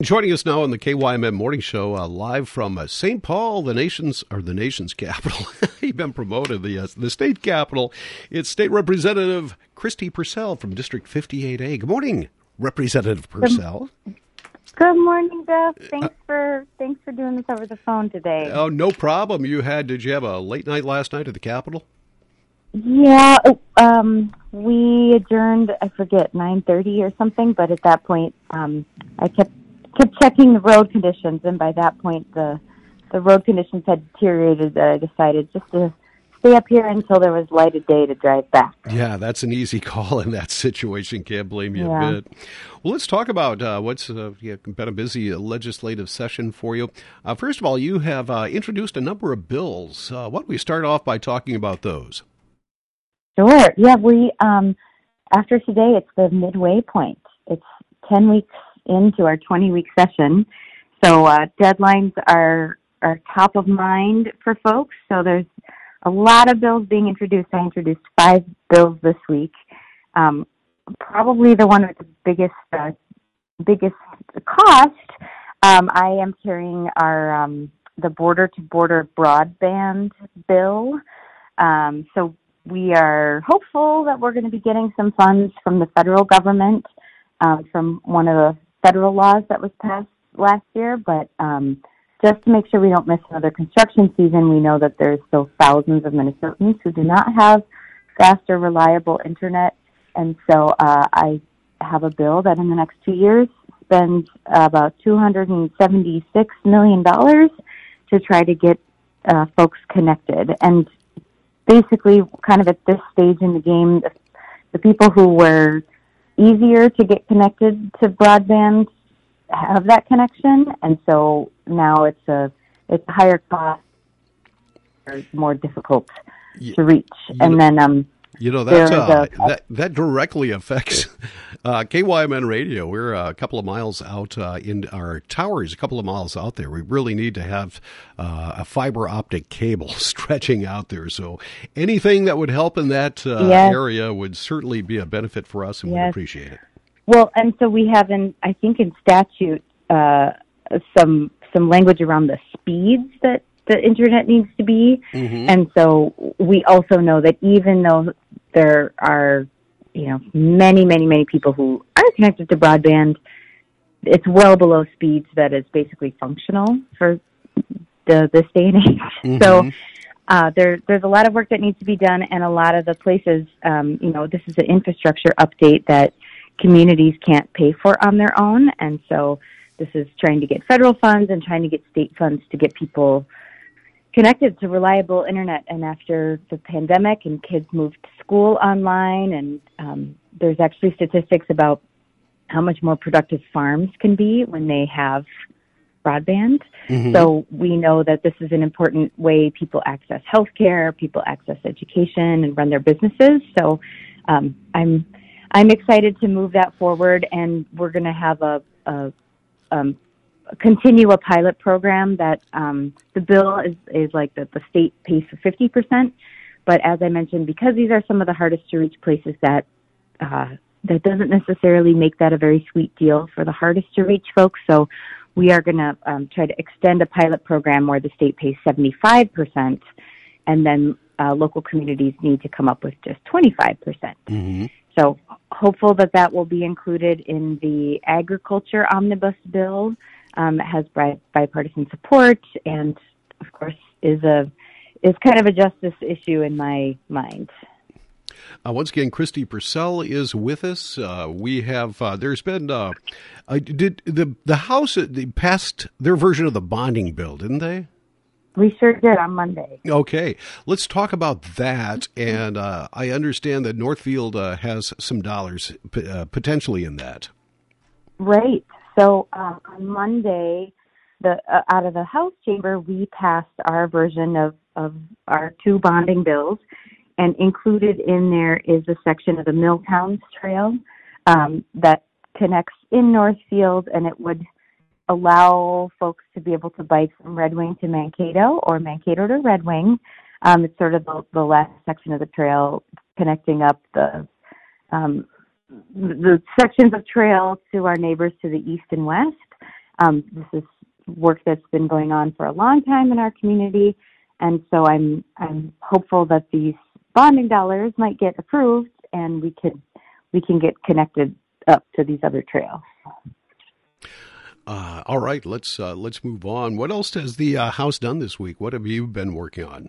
Joining us now on the KYMN Morning Show, uh, live from uh, St. Paul, the nation's or the nation's capital. He's been promoted the uh, the state capital. It's State Representative Kristi Pursell from District 58A. Good morning, Representative Pursell. Good morning, Beth. Thanks for thanks for doing this over the phone today. Oh, no problem. You had did you have a late night last night at the Capitol? Yeah, um, we adjourned. I forget nine thirty or something. But at that point, um, I kept kept checking the road conditions, and by that point, the the road conditions had deteriorated. That I decided just to stay up here until there was light of day to drive back. Yeah, that's an easy call in that situation. Can't blame you Yeah. a bit. Well, let's talk about uh, what's uh, yeah, been a busy uh, legislative session for you. Uh, first of all, you have uh, introduced a number of bills. Uh, why don't we start off by talking about those? Sure. Yeah, we um, after today, it's the midway point. It's ten weeks into our twenty week session, so uh, deadlines are are top of mind for folks. So there's a lot of bills being introduced. I introduced five bills this week. Um, probably the one with the biggest uh, biggest cost. Um, I am carrying our um, the border to border broadband bill. Um, so we are hopeful that we're going to be getting some funds from the federal government um, from one of the federal laws that was passed last year. But um, just to make sure we don't miss another construction season, we know that there's still thousands of Minnesotans who do not have fast or reliable internet. And so uh, I have a bill that in the next two years spends about $276 million to try to get uh, folks connected. And basically, kind of at this stage in the game, the, the people who were easier to get connected to broadband have that connection, and so now it's a it's a higher cost, more difficult to reach. And know- then um, You know that's uh, a- that that directly affects uh, KYMN radio. We're a couple of miles out uh, in our towers, a couple of miles out there. We really need to have uh, a fiber optic cable stretching out there. So anything that would help in that uh, Yes. area would certainly be a benefit for us, and we'd appreciate it. Well, and so we have in, I think in statute, uh, some, some language around the speeds that the internet needs to be. And so we also know that even though there are, you know, many, many, many people who are connected to broadband, it's well below speeds that is basically functional for the, this day and age. So, uh, there, there's a lot of work that needs to be done, and a lot of the places, um, you know, this is an infrastructure update that communities can't pay for on their own, and so this is trying to get federal funds and trying to get state funds to get people connected to reliable internet. And after the pandemic and kids moved to school online, and um, there's actually statistics about how much more productive farms can be when they have broadband. So we know that this is an important way people access healthcare, people access education, and run their businesses. So um, I'm I'm excited to move that forward, and we're going to have a, a um, continue a pilot program that um, the bill is, is like that the state pays for 50%. But as I mentioned, because these are some of the hardest to reach places that uh, that doesn't necessarily make that a very sweet deal for the hardest to reach folks. So we are going to um, try to extend a pilot program where the state pays 75%, and then uh, local communities need to come up with just 25%. Mm-hmm. So hopeful that that will be included in the agriculture omnibus bill. Um, has bi- bipartisan support, and of course is a is kind of a justice issue in my mind. Uh, once again, Kristi Pursell is with us. Uh, we have uh, there's been uh, uh, did the the House uh, they passed their version of the bonding bill, didn't they? We sure did on Monday. Okay, let's talk about that. And uh, I understand that Northfield uh, has some dollars p- uh, potentially in that. Right. So um, on Monday, the uh, out of the House chamber, we passed our version of of our two bonding bills, and included in there is a section of the Milltowns Trail um, that connects in Northfield, and it would allow folks to be able to bike from Red Wing to Mankato or Mankato to Red Wing. Um, it's sort of the, the last section of the trail connecting up the um, the sections of trail to our neighbors to the east and west. Um, this is work that's been going on for a long time in our community, and so I'm I'm hopeful that these bonding dollars might get approved and we could we can get connected up to these other trails. Uh, all right, let's uh, let's move on. What else has the uh, house done this week? What have you been working on?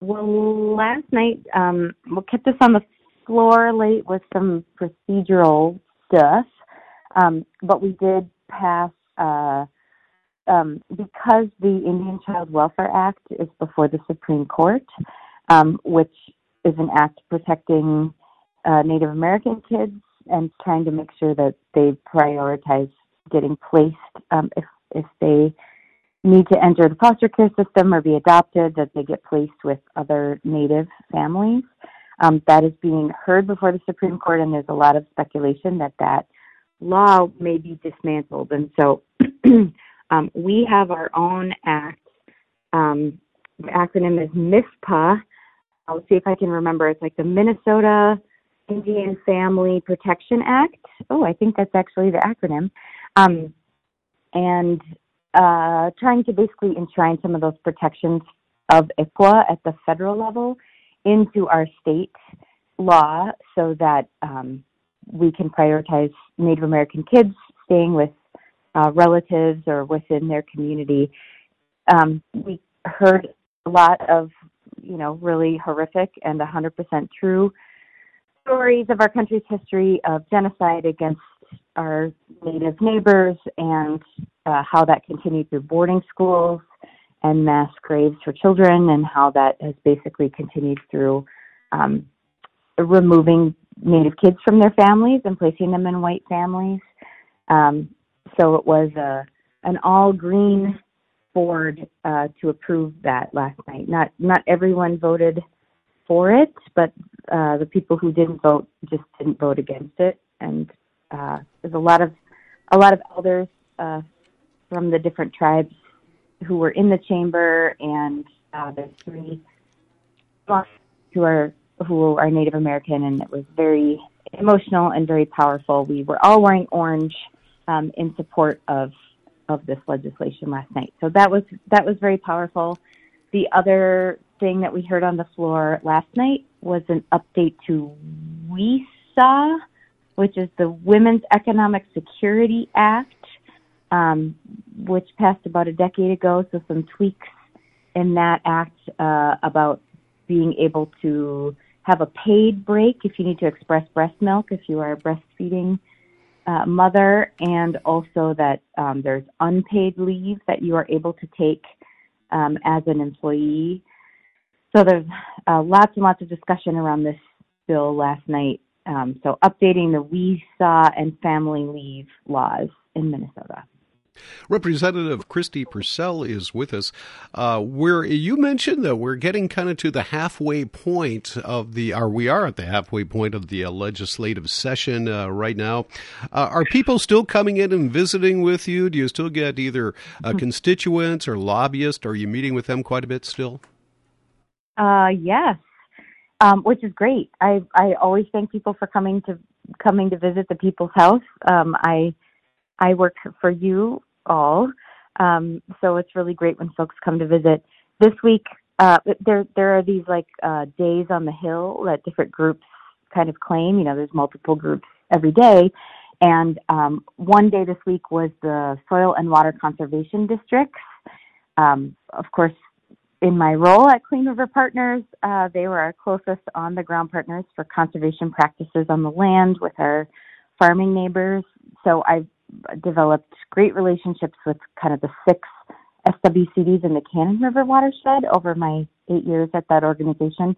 Well, last night um, we kept us on the floor late with some procedural stuff, um, but we did pass uh, um, because the Indian Child Welfare Act is before the Supreme Court, um, which is an act protecting uh, Native American kids and trying to make sure that they prioritize getting placed um, if if they need to enter the foster care system or be adopted, that they get placed with other Native families. Um, that is being heard before the Supreme Court, and there's a lot of speculation that that law may be dismantled. And so um, we have our own act. Um, the acronym is MIFPA. I'll see if I can remember. It's like the Minnesota Indian Family Protection Act. Oh, I think that's actually the acronym. Um, and uh, trying to basically enshrine some of those protections of ICWA at the federal level into our state law so that um, we can prioritize Native American kids staying with uh, relatives or within their community. Um, we heard a lot of, you know, really horrific and 100% true stories of our country's history of genocide against our Native neighbors and uh, how that continued through boarding schools and mass graves for children, and how that has basically continued through um, removing Native kids from their families and placing them in white families. Um, so it was a an all green board uh, to approve that last night. Not not everyone voted for it, but uh, the people who didn't vote just didn't vote against it. And uh, there's a lot of a lot of elders uh, from the different tribes who were in the chamber, and uh, there's three who are who are Native American, and it was very emotional and very powerful. We were all wearing orange um, in support of of this legislation last night, so that was that was very powerful. The other thing that we heard on the floor last night was an update to WESA, which is the Women's Economic Security Act, um, which passed about a decade ago. So some tweaks in that act uh, about being able to have a paid break if you need to express breast milk if you are a breastfeeding uh, mother, and also that um, there's unpaid leave that you are able to take um, as an employee. So there's uh, lots and lots of discussion around this bill last night. Um, so updating the WESA and family leave laws in Minnesota. Representative Kristi Pursell is with us. Uh, where you mentioned that we're getting kind of to the halfway point of the, or we are at the halfway point of the uh, legislative session uh, right now. Uh, are people still coming in and visiting with you? Do you still get either uh, constituents or lobbyists? Are you meeting with them quite a bit still? Uh, yes, um, which is great. I I always thank people for coming to coming to visit the People's House. Um, I I work for you all, um, so it's really great when folks come to visit. This week, uh, there there are these like uh, days on the Hill that different groups kind of claim. You know, there's multiple groups every day, and um, one day this week was the Soil and Water Conservation Districts. Um, of course, in my role at Clean River Partners, uh, they were our closest on the ground partners for conservation practices on the land with our farming neighbors. So I've developed great relationships with kind of the six SWCDs in the Cannon River watershed over my eight years at that organization.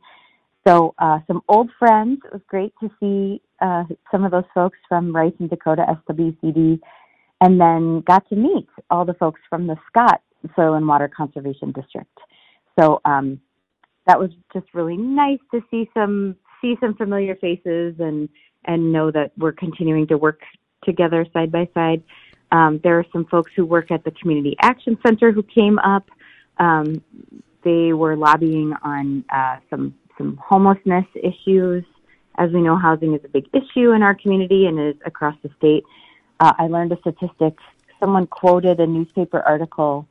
So uh, some old friends. It was great to see uh, some of those folks from Rice and Dakota SWCD, and then got to meet all the folks from the Scott Soil and Water Conservation District. So um, that was just really nice to see some see some familiar faces and and know that we're continuing to work together side by side. Um, there are some folks who work at the Community Action Center who came up. Um, they were lobbying on uh, some some homelessness issues. As we know, housing is a big issue in our community and is across the state. Uh, I learned a statistic someone quoted a newspaper article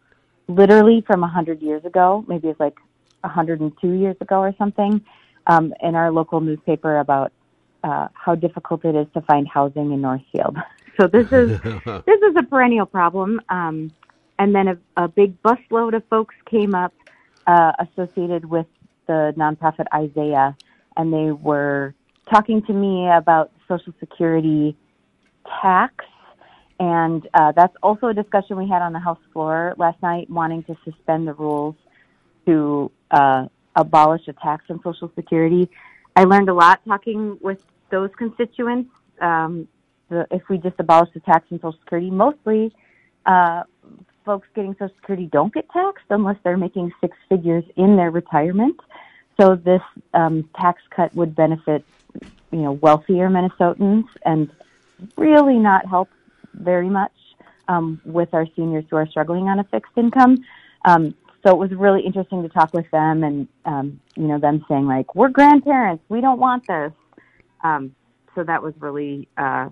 literally from a 100 years ago, maybe it's like 102 years ago or something, um, in our local newspaper about uh, how difficult it is to find housing in Northfield. So this is this is a perennial problem. Um, and then a, a big busload of folks came up uh, associated with the nonprofit Isaiah, and they were talking to me about Social Security tax. And uh, that's also a discussion we had on the House floor last night, wanting to suspend the rules to uh, abolish a tax on Social Security. I learned a lot talking with those constituents. Um, the, if we just abolish the tax on Social Security, mostly uh, folks getting Social Security don't get taxed unless they're making six figures in their retirement. So this um, tax cut would benefit, you know, wealthier Minnesotans and really not help very much um, with our seniors who are struggling on a fixed income. Um, so it was really interesting to talk with them and um, you know them saying like we're grandparents we don't want this um, so that was really uh,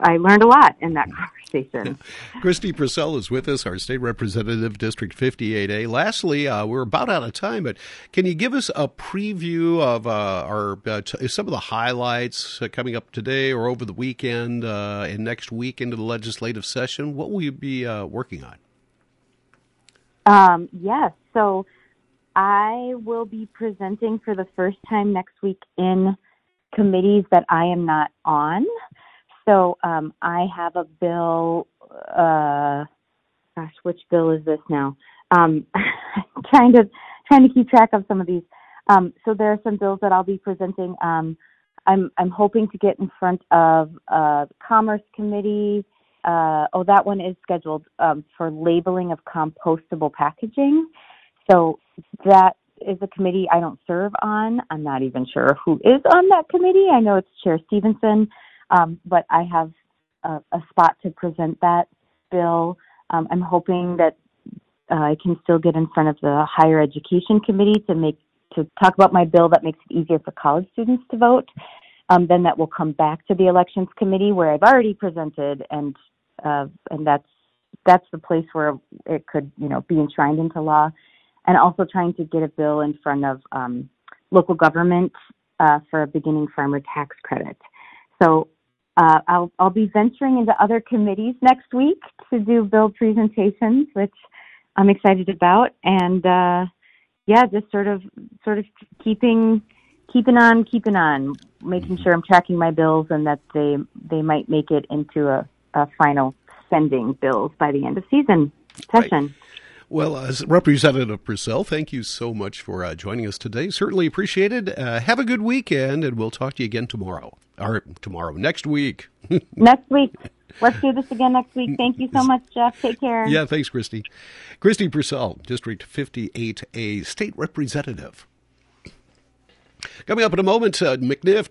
I learned a lot in that conversation. Kristi Pursell is with us, our state representative, District 58A. Lastly, uh, we're about out of time, but can you give us a preview of uh, our uh, t- some of the highlights uh, coming up today or over the weekend uh, and next week into the legislative session? What will you be uh, working on? Um, yes, so I will be presenting for the first time next week in committees that I am not on. So um, I have a bill. Uh, gosh, which bill is this now? Um, trying to trying to keep track of some of these. Um, so there are some bills that I'll be presenting. Um, I'm I'm hoping to get in front of uh, Commerce Committee. Uh, oh, that one is scheduled um, for labeling of compostable packaging. So that is a committee I don't serve on. I'm not even sure who is on that committee. I know it's Chair Stephenson. Um, but I have a, a, spot to present that bill. Um, I'm hoping that uh, I can still get in front of the higher education committee to make to talk about my bill that makes it easier for college students to vote. Um, then that will come back to the elections committee where I've already presented, and uh, and that's that's the place where it could you know be enshrined into law. And also trying to get a bill in front of um, local government uh, for a beginning farmer tax credit. So uh, I'll, I'll be venturing into other committees next week to do bill presentations, which I'm excited about. And uh, yeah, just sort of sort of keeping keeping on, keeping on, making sure I'm tracking my bills and that they they might make it into a, a final spending bills by the end of season session. Right. Well, as Representative Pursell, thank you so much for uh, joining us today. Certainly appreciated. Uh, have a good weekend, and we'll talk to you again tomorrow. Or tomorrow, next week. next week. Let's do this again next week. Thank you so much, Jeff. Take care. Yeah, thanks, Kristi. Kristi Pursell, District 58A State Representative. Coming up in a moment, uh, McNiff.